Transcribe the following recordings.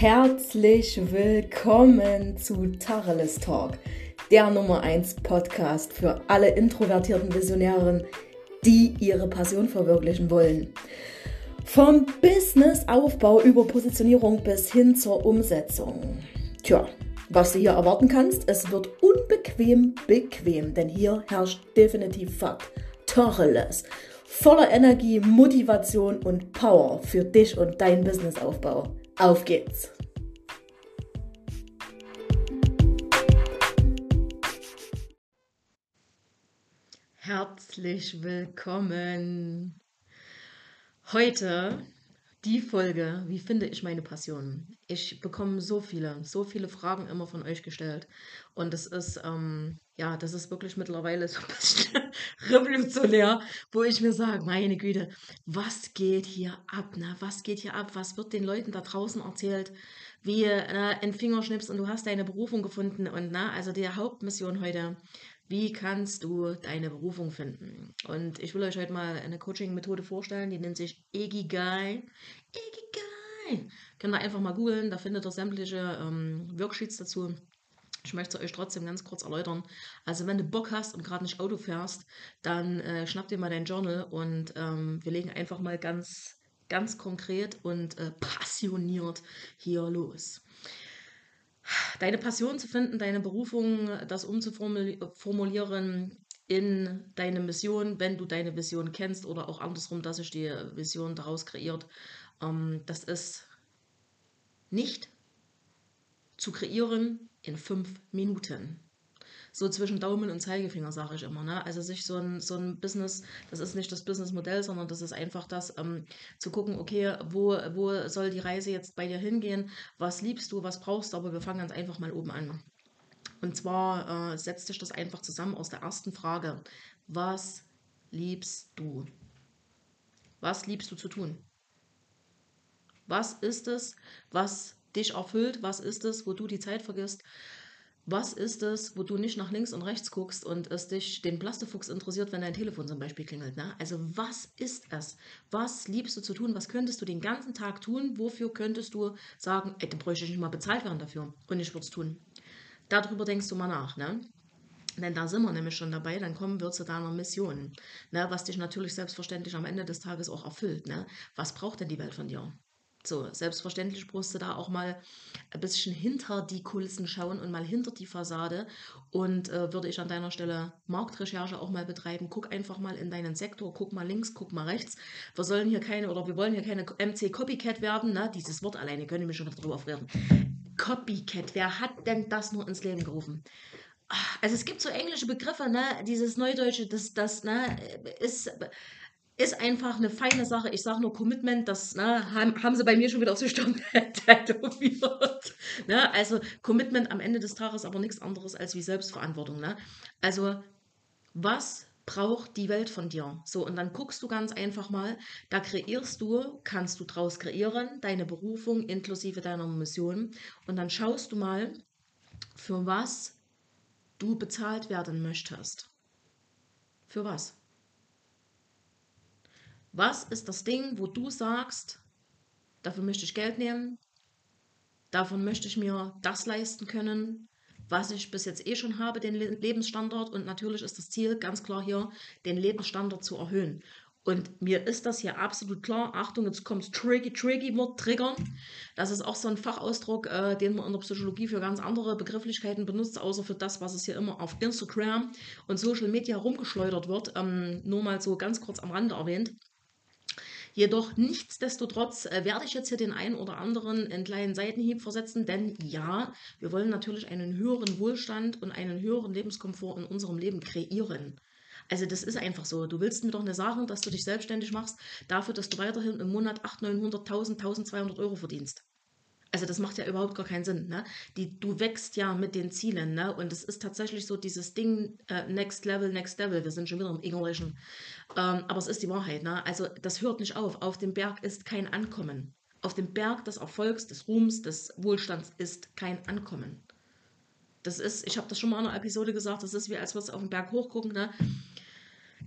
Herzlich willkommen zu Tacheles Talk, der Nummer 1 Podcast für alle introvertierten Visionären, die ihre Passion verwirklichen wollen. Vom Businessaufbau über Positionierung bis hin zur Umsetzung. Tja, was du hier erwarten kannst, es wird unbequem bequem, denn hier herrscht definitiv Fakt. Tacheles. Voller Energie, Motivation und Power für dich und deinen Businessaufbau. Auf geht's! Herzlich willkommen! Heute die Folge, wie finde ich meine Passion? Ich bekomme so viele, so viele Fragen immer von euch gestellt. Und das ist, ähm, ja, das ist wirklich mittlerweile so ein bisschen revolutionär, wo ich mir sage, meine Güte, was geht hier ab? Ne? Was geht hier ab? Was wird den Leuten da draußen erzählt? Wie äh, ein Fingerschnips und du hast deine Berufung gefunden. Und na, also die Hauptmission heute, wie kannst du deine Berufung finden? Und ich will euch heute mal eine Coaching-Methode vorstellen, die nennt sich Egigai. Egigai! Könnt ihr einfach mal googeln, da findet ihr sämtliche ähm, Worksheets dazu. Ich möchte es euch trotzdem ganz kurz erläutern. Also wenn du Bock hast und gerade nicht Auto fährst, dann äh, schnapp dir mal dein Journal und ähm, wir legen einfach mal ganz, ganz konkret und äh, passioniert hier los deine Passion zu finden, deine Berufung, das umzuformulieren in deine Mission, wenn du deine Vision kennst oder auch andersrum, dass sich die Vision daraus kreiert. Ähm, das ist nicht zu kreieren in fünf Minuten so zwischen Daumen und Zeigefinger, sage ich immer. Ne? Also sich so ein, so ein Business, das ist nicht das Businessmodell, sondern das ist einfach das, ähm, zu gucken, okay, wo, wo soll die Reise jetzt bei dir hingehen, was liebst du, was brauchst du, aber wir fangen ganz einfach mal oben an. Und zwar äh, setzt sich das einfach zusammen aus der ersten Frage. Was liebst du? Was liebst du zu tun? Was ist es, was dich erfüllt? Was ist es, wo du die Zeit vergisst? Was ist es, wo du nicht nach links und rechts guckst und es dich den Plastefuchs interessiert, wenn dein Telefon zum Beispiel klingelt? Ne? Also was ist es? Was liebst du zu tun? Was könntest du den ganzen Tag tun? Wofür könntest du sagen, ey, da bräuchte ich nicht mal bezahlt werden dafür und ich würde es tun? Darüber denkst du mal nach. Ne? Denn da sind wir nämlich schon dabei, dann kommen wir zu deiner Mission, ne? was dich natürlich selbstverständlich am Ende des Tages auch erfüllt. Ne? Was braucht denn die Welt von dir? So, selbstverständlich brauchst du da auch mal ein bisschen hinter die Kulissen schauen und mal hinter die Fassade. Und äh, würde ich an deiner Stelle Marktrecherche auch mal betreiben. Guck einfach mal in deinen Sektor, guck mal links, guck mal rechts. Wir sollen hier keine oder wir wollen hier keine MC Copycat werden. Ne? Dieses Wort alleine können wir schon wieder drüber aufreden. Copycat, wer hat denn das nur ins Leben gerufen? Ah, also es gibt so englische Begriffe, ne? Dieses Neudeutsche, das, das, ne, ist ist einfach eine feine Sache. Ich sage nur Commitment, das ne, haben, haben sie bei mir schon wieder auf die Stirn tätowiert. ne? Also Commitment am Ende des Tages aber nichts anderes als wie Selbstverantwortung. Ne? Also was braucht die Welt von dir? So, und dann guckst du ganz einfach mal, da kreierst du, kannst du draus kreieren, deine Berufung inklusive deiner Mission. Und dann schaust du mal, für was du bezahlt werden möchtest. Für was? Was ist das Ding, wo du sagst, dafür möchte ich Geld nehmen, davon möchte ich mir das leisten können, was ich bis jetzt eh schon habe, den Lebensstandard. Und natürlich ist das Ziel ganz klar hier, den Lebensstandard zu erhöhen. Und mir ist das hier absolut klar. Achtung, jetzt kommt tricky, tricky Wort, triggern. Das ist auch so ein Fachausdruck, äh, den man in der Psychologie für ganz andere Begrifflichkeiten benutzt, außer für das, was es hier immer auf Instagram und Social Media rumgeschleudert wird. Ähm, nur mal so ganz kurz am Rande erwähnt. Jedoch nichtsdestotrotz äh, werde ich jetzt hier den einen oder anderen einen kleinen Seitenhieb versetzen, denn ja, wir wollen natürlich einen höheren Wohlstand und einen höheren Lebenskomfort in unserem Leben kreieren. Also das ist einfach so. Du willst mir doch nicht sagen, dass du dich selbstständig machst, dafür, dass du weiterhin im Monat 800, 900, 1000, 1200 Euro verdienst. Also das macht ja überhaupt gar keinen Sinn. Ne? Die, du wächst ja mit den Zielen. Ne? Und es ist tatsächlich so dieses Ding, äh, Next Level, Next Level. Wir sind schon wieder im Englischen. Ähm, aber es ist die Wahrheit. Ne? Also das hört nicht auf. Auf dem Berg ist kein Ankommen. Auf dem Berg des Erfolgs, des Ruhms, des Wohlstands ist kein Ankommen. Das ist, ich habe das schon mal in einer Episode gesagt, das ist wie als würdest du auf den Berg hochgucken. Ne?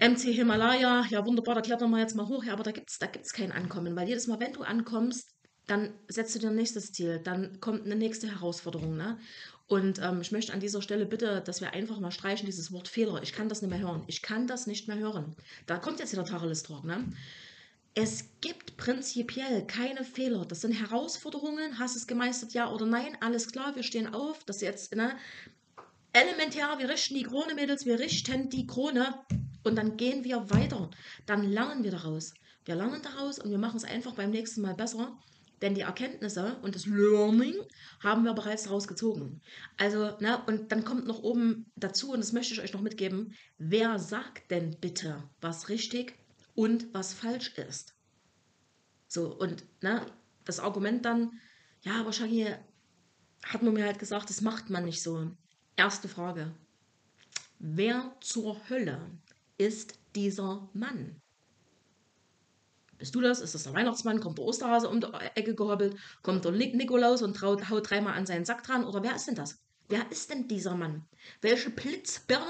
MC Himalaya, ja wunderbar, da klettern wir jetzt mal hoch, ja, aber da gibt es da gibt's kein Ankommen, weil jedes Mal, wenn du ankommst, dann setzt du dir ein nächstes Ziel, dann kommt eine nächste Herausforderung. Ne? Und ähm, ich möchte an dieser Stelle bitte, dass wir einfach mal streichen, dieses Wort Fehler. Ich kann das nicht mehr hören. Ich kann das nicht mehr hören. Da kommt jetzt wieder Tacheles Talk. Ne? Es gibt prinzipiell keine Fehler. Das sind Herausforderungen. Hast du es gemeistert, ja oder nein? Alles klar, wir stehen auf. Das ist jetzt ne, elementär. Wir richten die Krone, Mädels. Wir richten die Krone. Und dann gehen wir weiter. Dann lernen wir daraus. Wir lernen daraus und wir machen es einfach beim nächsten Mal besser. Denn die Erkenntnisse und das Learning haben wir bereits daraus gezogen. Also, ne, und dann kommt noch oben dazu, und das möchte ich euch noch mitgeben, wer sagt denn bitte, was richtig und was falsch ist? So, und ne, das Argument dann, ja, wahrscheinlich hat man mir halt gesagt, das macht man nicht so. Erste Frage. Wer zur Hölle ist dieser Mann? Bist du das? Ist das der Weihnachtsmann? Kommt der Osterhase um die Ecke gehobbelt? Kommt der Nikolaus und traut, haut dreimal an seinen Sack dran? Oder wer ist denn das? Wer ist denn dieser Mann? Welche Blitzbirne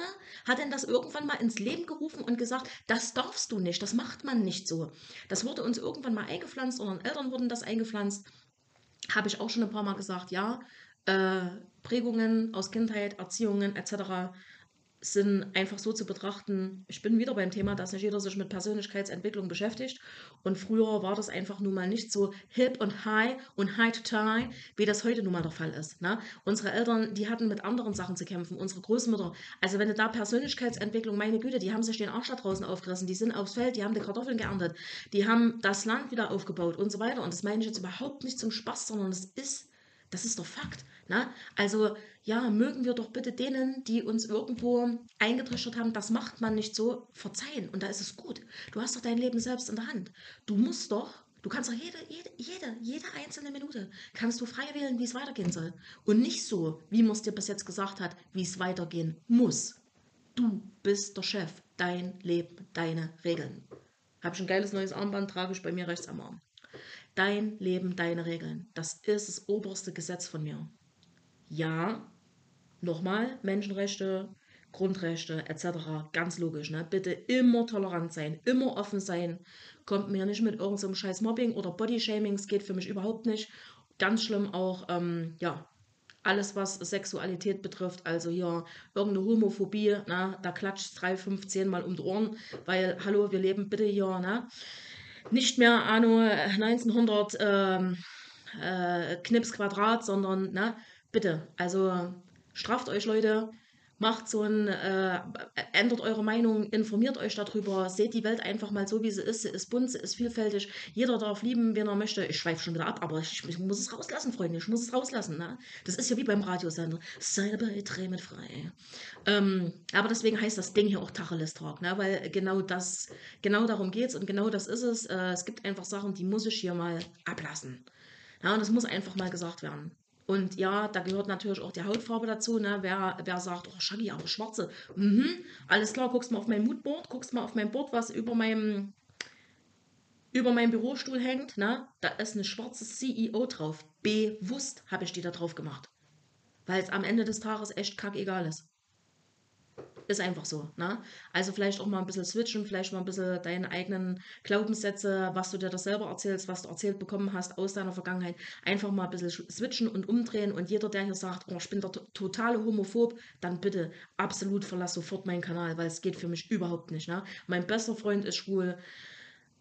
hat denn das irgendwann mal ins Leben gerufen und gesagt, das darfst du nicht, das macht man nicht so? Das wurde uns irgendwann mal eingepflanzt, unseren Eltern wurden das eingepflanzt. Habe ich auch schon ein paar Mal gesagt, ja. Äh, Prägungen aus Kindheit, Erziehungen etc sind einfach so zu betrachten, ich bin wieder beim Thema, dass nicht jeder sich mit Persönlichkeitsentwicklung beschäftigt. Und früher war das einfach nun mal nicht so hip und high und high to tie, wie das heute nun mal der Fall ist. Ne? Unsere Eltern, die hatten mit anderen Sachen zu kämpfen, unsere Großmütter. Also wenn du da Persönlichkeitsentwicklung, meine Güte, die haben sich den Arsch da draußen aufgerissen, die sind aufs Feld, die haben die Kartoffeln geerntet, die haben das Land wieder aufgebaut und so weiter. Und das meine ich jetzt überhaupt nicht zum Spaß, sondern es ist das ist doch Fakt. Ne? Also ja, mögen wir doch bitte denen, die uns irgendwo eingetrichtert haben, das macht man nicht so, verzeihen. Und da ist es gut. Du hast doch dein Leben selbst in der Hand. Du musst doch, du kannst doch jede, jede, jede, jede einzelne Minute, kannst du frei wählen, wie es weitergehen soll. Und nicht so, wie man es dir bis jetzt gesagt hat, wie es weitergehen muss. Du bist der Chef, dein Leben, deine Regeln. Habe ich ein geiles neues Armband, trage ich bei mir rechts am Arm. Dein Leben, deine Regeln. Das ist das oberste Gesetz von mir. Ja, nochmal, Menschenrechte, Grundrechte etc. Ganz logisch. Ne? Bitte immer tolerant sein, immer offen sein. Kommt mir nicht mit irgendeinem so scheiß Mobbing oder Bodyshaming. Es geht für mich überhaupt nicht. Ganz schlimm auch, ähm, ja, alles, was Sexualität betrifft, also hier irgendeine Homophobie, na, da klatscht drei, fünf, zehn Mal um die Ohren, weil, hallo, wir leben bitte hier, ne? Nicht mehr anno 1900 ähm, äh, Knips Quadrat, sondern, ne, bitte, also straft euch Leute, macht so ein, äh, ändert eure Meinung, informiert euch darüber, seht die Welt einfach mal so, wie sie ist. Sie ist bunt, sie ist vielfältig. Jeder darf lieben, wen er möchte. Ich schweife schon wieder ab, aber ich, ich, muss es rauslassen, Freunde. Ich muss es rauslassen. Ne? Das ist ja wie beim Radiosender. Sei dabei, dreh mit frei. Ähm, aber deswegen heißt das Ding hier auch Tacheles Talk, ne? weil genau das, genau darum geht es und genau das ist es. Äh, es gibt einfach Sachen, die muss ich hier mal ablassen. Ja, und das muss einfach mal gesagt werden. Und ja, da gehört natürlich auch die Hautfarbe dazu. Ne? Wer, wer sagt, oh Shaggy, aber schwarze. Mhm. Alles klar, guckst mal auf mein Moodboard, guckst mal auf mein Board, was über meinem, über meinem Bürostuhl hängt. Ne? Da ist eine schwarze CEO drauf. Bewusst habe ich die da drauf gemacht. Weil es am Ende des Tages echt kackegal ist. Ist einfach so. Ne? Also vielleicht auch mal ein bisschen switchen, vielleicht mal ein bisschen deine eigenen Glaubenssätze, was du dir das selber erzählst, was du erzählt bekommen hast aus deiner Vergangenheit, einfach mal ein bisschen switchen und umdrehen. Und jeder, der hier sagt, oh, ich bin der totale Homophob, dann bitte absolut verlass sofort meinen Kanal, weil es geht für mich überhaupt nicht. Ne? Mein bester Freund ist schwul.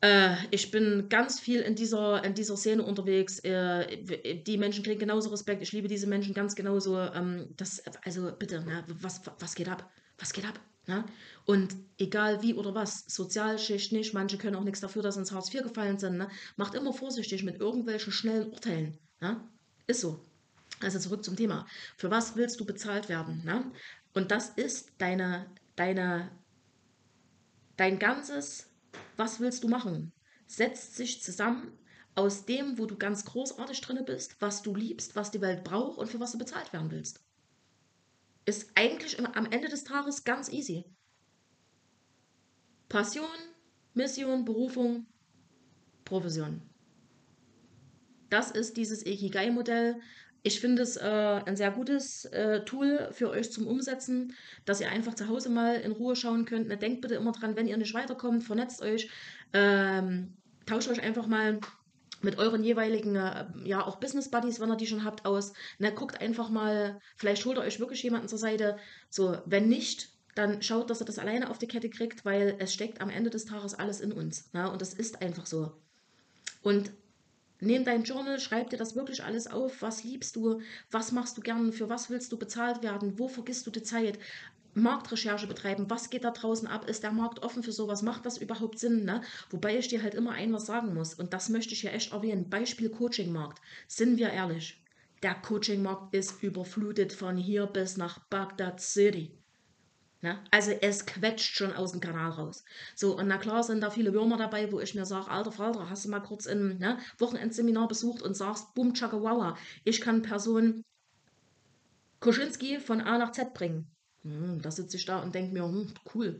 Äh, ich bin ganz viel in dieser, in dieser Szene unterwegs. Äh, die Menschen kriegen genauso Respekt. Ich liebe diese Menschen ganz genauso. Ähm, das, also bitte, ne, was, was geht ab? Was geht ab? Ne? Und egal wie oder was, Sozialschicht nicht, manche können auch nichts dafür, dass sie ins Hartz IV gefallen sind. Ne? Macht immer vorsichtig mit irgendwelchen schnellen Urteilen. Ne? Ist so. Also zurück zum Thema. Für was willst du bezahlt werden? Ne? Und das ist deine, deine, dein ganzes, was willst du machen? Setzt sich zusammen aus dem, wo du ganz großartig drin bist, was du liebst, was die Welt braucht und für was du bezahlt werden willst. Ist eigentlich am Ende des Tages ganz easy. Passion, Mission, Berufung, Profession. Das ist dieses Ikigai-Modell. Ich finde es äh, ein sehr gutes äh, Tool für euch zum Umsetzen, dass ihr einfach zu Hause mal in Ruhe schauen könnt. Denkt bitte immer dran, wenn ihr nicht weiterkommt, vernetzt euch, ähm, tauscht euch einfach mal mit euren jeweiligen, äh, ja, auch Business Buddies, wenn ihr die schon habt, aus. Ne, guckt einfach mal, vielleicht holt ihr euch wirklich jemanden zur Seite. So, wenn nicht, dann schaut, dass ihr das alleine auf die Kette kriegt, weil es steckt am Ende des Tages alles in uns. Ne? Und das ist einfach so. Und Nimm dein Journal, schreib dir das wirklich alles auf. Was liebst du? Was machst du gern? Für was willst du bezahlt werden? Wo vergisst du die Zeit? Marktrecherche betreiben. Was geht da draußen ab? Ist der Markt offen für sowas? Macht das überhaupt Sinn? Ne? Wobei ich dir halt immer ein was sagen muss. Und das möchte ich hier echt erwähnen. Beispiel Coaching-Markt. Sind wir ehrlich? Der Coaching-Markt ist überflutet von hier bis nach Bagdad City. Ne? Also es quetscht schon aus dem Kanal raus. So, und na klar sind da viele Würmer dabei, wo ich mir sage, alter Falter, hast du mal kurz ein ne, Wochenendseminar besucht und sagst, bumm, chakawawa, ich kann Person Koschinski von A nach Z bringen. Hm, da sitze ich da und denke mir, hm, cool,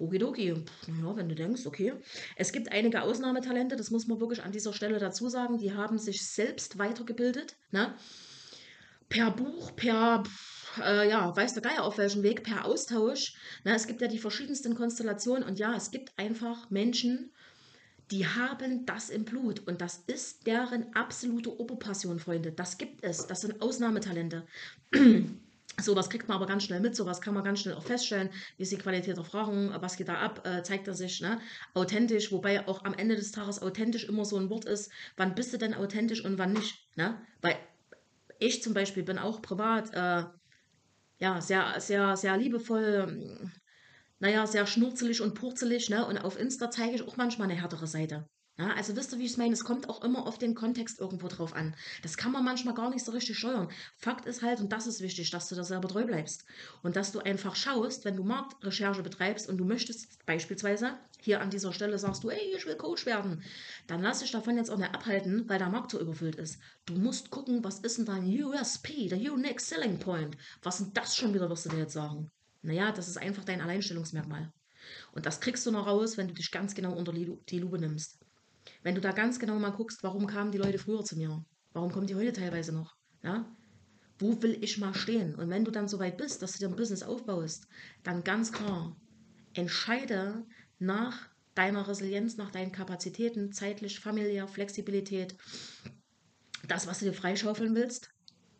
Okidoki, ja, wenn du denkst, okay. Es gibt einige Ausnahmetalente, das muss man wirklich an dieser Stelle dazu sagen, die haben sich selbst weitergebildet. Ne? Per Buch, per äh, ja, weiß der Geier auf welchem Weg, per Austausch. Na, es gibt ja die verschiedensten Konstellationen und ja, es gibt einfach Menschen, die haben das im Blut und das ist deren absolute Oberpassion, Freunde. Das gibt es. Das sind Ausnahmetalente. Sowas kriegt man aber ganz schnell mit, sowas kann man ganz schnell auch feststellen. Wie ist die Qualität der Fragen, was geht da ab, äh, zeigt er sich ne? authentisch, wobei auch am Ende des Tages authentisch immer so ein Wort ist, wann bist du denn authentisch und wann nicht. Ne? Weil ich zum Beispiel bin auch privat äh, ja, sehr, sehr, sehr liebevoll, ähm, naja, sehr schnurzelig und purzelig, ne? Und auf Insta zeige ich auch manchmal eine härtere Seite. Ja, also wisst ihr, wie ich es meine? Es kommt auch immer auf den Kontext irgendwo drauf an. Das kann man manchmal gar nicht so richtig steuern. Fakt ist halt, und das ist wichtig, dass du da selber treu bleibst. Und dass du einfach schaust, wenn du Marktrecherche betreibst und du möchtest beispielsweise hier an dieser Stelle sagst du, ey, ich will Coach werden, dann lass dich davon jetzt auch nicht abhalten, weil der Markt so überfüllt ist. Du musst gucken, was ist denn dein USP, der Unique Selling Point? Was sind das schon wieder, wirst du dir jetzt sagen? Naja, das ist einfach dein Alleinstellungsmerkmal. Und das kriegst du noch raus, wenn du dich ganz genau unter die Lupe nimmst. Wenn du da ganz genau mal guckst, warum kamen die Leute früher zu mir? Warum kommen die heute teilweise noch? Ja? Wo will ich mal stehen? Und wenn du dann so weit bist, dass du dir ein Business aufbaust, dann ganz klar, entscheide nach deiner Resilienz, nach deinen Kapazitäten, zeitlich, familiär, Flexibilität, das, was du dir freischaufeln willst,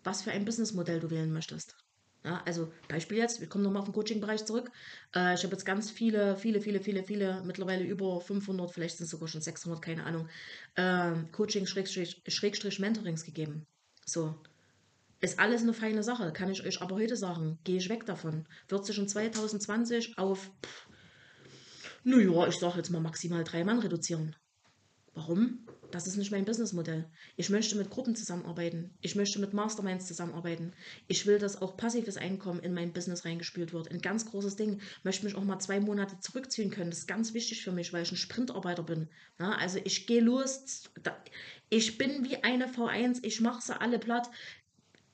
was für ein Businessmodell du wählen möchtest. Ja, also Beispiel jetzt, wir kommen nochmal auf den Coaching-Bereich zurück. Äh, ich habe jetzt ganz viele, viele, viele, viele, viele, mittlerweile über 500, vielleicht sind es sogar schon 600, keine Ahnung, äh, Coaching-Mentorings gegeben. So. Ist alles eine feine Sache, kann ich euch aber heute sagen. Gehe ich weg davon. Wird sich in 2020 auf, naja, ich sage jetzt mal maximal drei Mann reduzieren. Warum? Das ist nicht mein Businessmodell. Ich möchte mit Gruppen zusammenarbeiten. Ich möchte mit Masterminds zusammenarbeiten. Ich will, dass auch passives Einkommen in mein Business reingespült wird. Ein ganz großes Ding. Ich möchte mich auch mal zwei Monate zurückziehen können. Das ist ganz wichtig für mich, weil ich ein Sprintarbeiter bin. Ja, also ich gehe los. Ich bin wie eine V1. Ich mache sie alle platt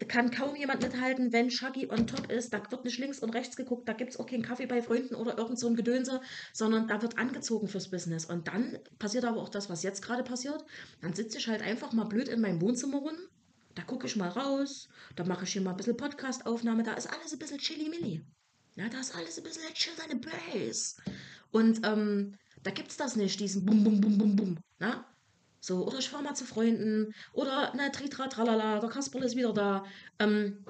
kann kaum jemand mithalten, wenn Shaggy on top ist. Da wird nicht links und rechts geguckt, da gibt es auch keinen Kaffee bei Freunden oder irgend so ein Gedönse, sondern da wird angezogen fürs Business. Und dann passiert aber auch das, was jetzt gerade passiert. Dann sitze ich halt einfach mal blöd in meinem Wohnzimmer rum. Da gucke ich mal raus, da mache ich hier mal ein bisschen Podcast-Aufnahme, da ist alles ein bisschen chilly-milli. Ja, da ist alles ein bisschen chill deine Base. Und ähm, da es das nicht, diesen Bum, Bum, Bum, Bum, Bum. So, oder ich fahre mal zu Freunden. Oder, na, tritra, tralala, der Kasperl ist wieder da. Ähm,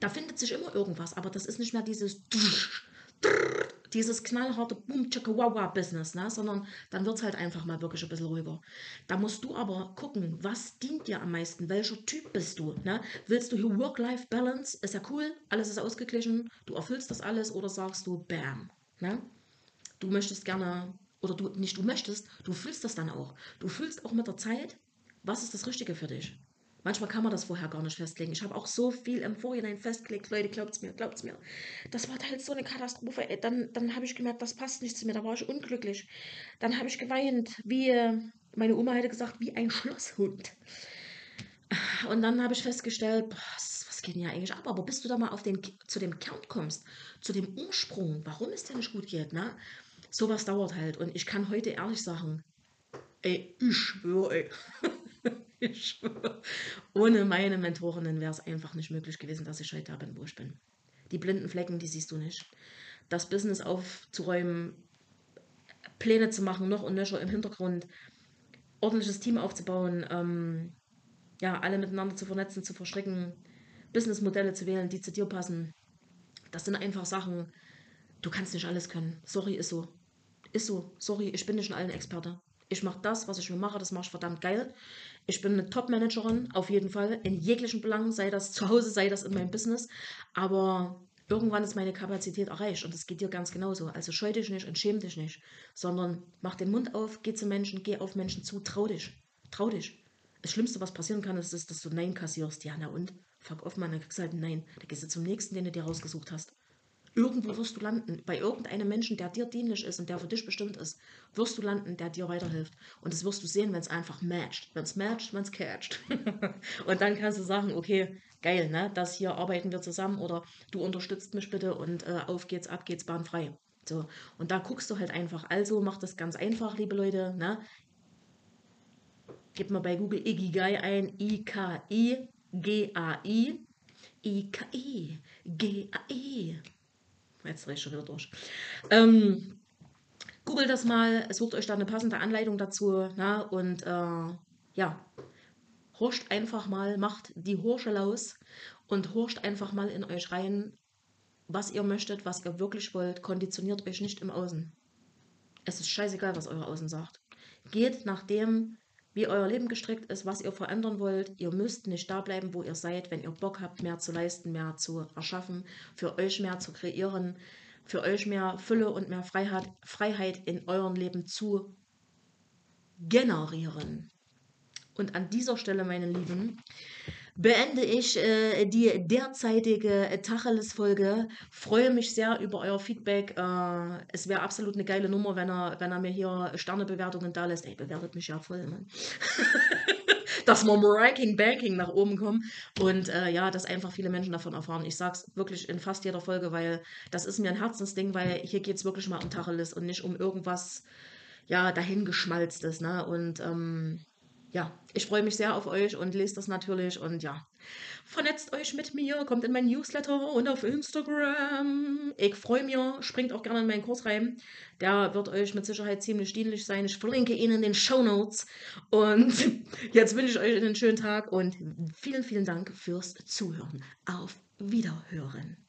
da findet sich immer irgendwas, aber das ist nicht mehr dieses dieses knallharte boom chicka business ne? sondern dann wird es halt einfach mal wirklich ein bisschen ruhiger. Da musst du aber gucken, was dient dir am meisten, welcher Typ bist du. Ne? Willst du hier Work-Life-Balance? Ist ja cool, alles ist ausgeglichen, du erfüllst das alles oder sagst du, bam. Ne? Du möchtest gerne oder du nicht du möchtest, du fühlst das dann auch. Du fühlst auch mit der Zeit, was ist das Richtige für dich. Manchmal kann man das vorher gar nicht festlegen. Ich habe auch so viel im Vorhinein festgelegt. Leute, glaubt's mir, glaubt's mir. Das war halt so eine Katastrophe. Dann, dann habe ich gemerkt, das passt nicht zu mir. Da war ich unglücklich. Dann habe ich geweint, wie meine Oma hätte gesagt, wie ein Schlosshund. Und dann habe ich festgestellt, boah, was geht denn ja eigentlich ab? Aber bis du da mal auf den, zu dem Kern kommst, zu dem Ursprung, warum es dir nicht gut geht, ne? Sowas dauert halt. Und ich kann heute ehrlich sagen, ey, ich schwöre, ey. ich schwöre. Ohne meine Mentorinnen wäre es einfach nicht möglich gewesen, dass ich heute da bin, wo ich bin. Die blinden Flecken, die siehst du nicht. Das Business aufzuräumen, Pläne zu machen, noch und nöcher im Hintergrund. ordentliches Team aufzubauen, ähm, ja, alle miteinander zu vernetzen, zu verstricken, Businessmodelle zu wählen, die zu dir passen. Das sind einfach Sachen, du kannst nicht alles können. Sorry, ist so. Ist so. Sorry, ich bin nicht in allen Experte. Ich mache das, was ich mir mache, das mache ich verdammt geil. Ich bin eine Top-Managerin, auf jeden Fall, in jeglichen Belangen, sei das zu Hause, sei das in meinem Business. Aber irgendwann ist meine Kapazität erreicht und das geht dir ganz genauso. Also scheu dich nicht und schäm dich nicht, sondern mach den Mund auf, geh zu Menschen, geh auf Menschen zu, trau dich. Trau dich. Das Schlimmste, was passieren kann, ist, dass du Nein kassierst. Ja, na und? Fuck off, man, dann kriegst du halt Nein. Da gehst du zum nächsten, den du dir rausgesucht hast. Irgendwo wirst du landen. Bei irgendeinem Menschen, der dir dienlich ist und der für dich bestimmt ist, wirst du landen, der dir weiterhilft. Und das wirst du sehen, wenn es einfach matcht. Wenn es matcht, wenn es catcht. und dann kannst du sagen, okay, geil, ne? Das hier arbeiten wir zusammen oder du unterstützt mich bitte und äh, auf geht's, ab geht's, bahnfrei. So. Und da guckst du halt einfach. Also mach das ganz einfach, liebe Leute. Ne? Gib mal bei Google Ikigai ein. I-K-I-G-A-I. I-K-I. G-A-I. Jetzt drehe ich schon wieder durch. Ähm, googelt das mal, sucht euch da eine passende Anleitung dazu. Na, und äh, ja, horcht einfach mal, macht die Horsche laus und horcht einfach mal in euch rein, was ihr möchtet, was ihr wirklich wollt. Konditioniert euch nicht im Außen. Es ist scheißegal, was euer Außen sagt. Geht nach dem, wie euer Leben gestrickt ist, was ihr verändern wollt. Ihr müsst nicht da bleiben, wo ihr seid, wenn ihr Bock habt, mehr zu leisten, mehr zu erschaffen, für euch mehr zu kreieren, für euch mehr Fülle und mehr Freiheit, Freiheit in eurem Leben zu generieren. Und an dieser Stelle, meine Lieben, beende ich äh, die derzeitige Tacheles-Folge. Freue mich sehr über euer Feedback. Äh, es wäre absolut eine geile Nummer, wenn er, wenn er mir hier Sternebewertungen da lässt. Ey, bewertet mich ja voll, Mann. dass wir im Ranking Banking nach oben kommen und äh, ja, dass einfach viele Menschen davon erfahren. Ich sage es wirklich in fast jeder Folge, weil das ist mir ein Herzensding, weil hier geht es wirklich mal um Tacheles und nicht um irgendwas ja dahingeschmalztes. Ne? Und ähm, ja, ich freue mich sehr auf euch und lest das natürlich und ja, vernetzt euch mit mir, kommt in mein Newsletter und auf Instagram. Ich freue mich, springt auch gerne in meinen Kurs rein. Der wird euch mit Sicherheit ziemlich dienlich sein. Ich verlinke ihn in den Show Notes. Und jetzt wünsche ich euch einen schönen Tag und vielen, vielen Dank fürs Zuhören. Auf Wiederhören.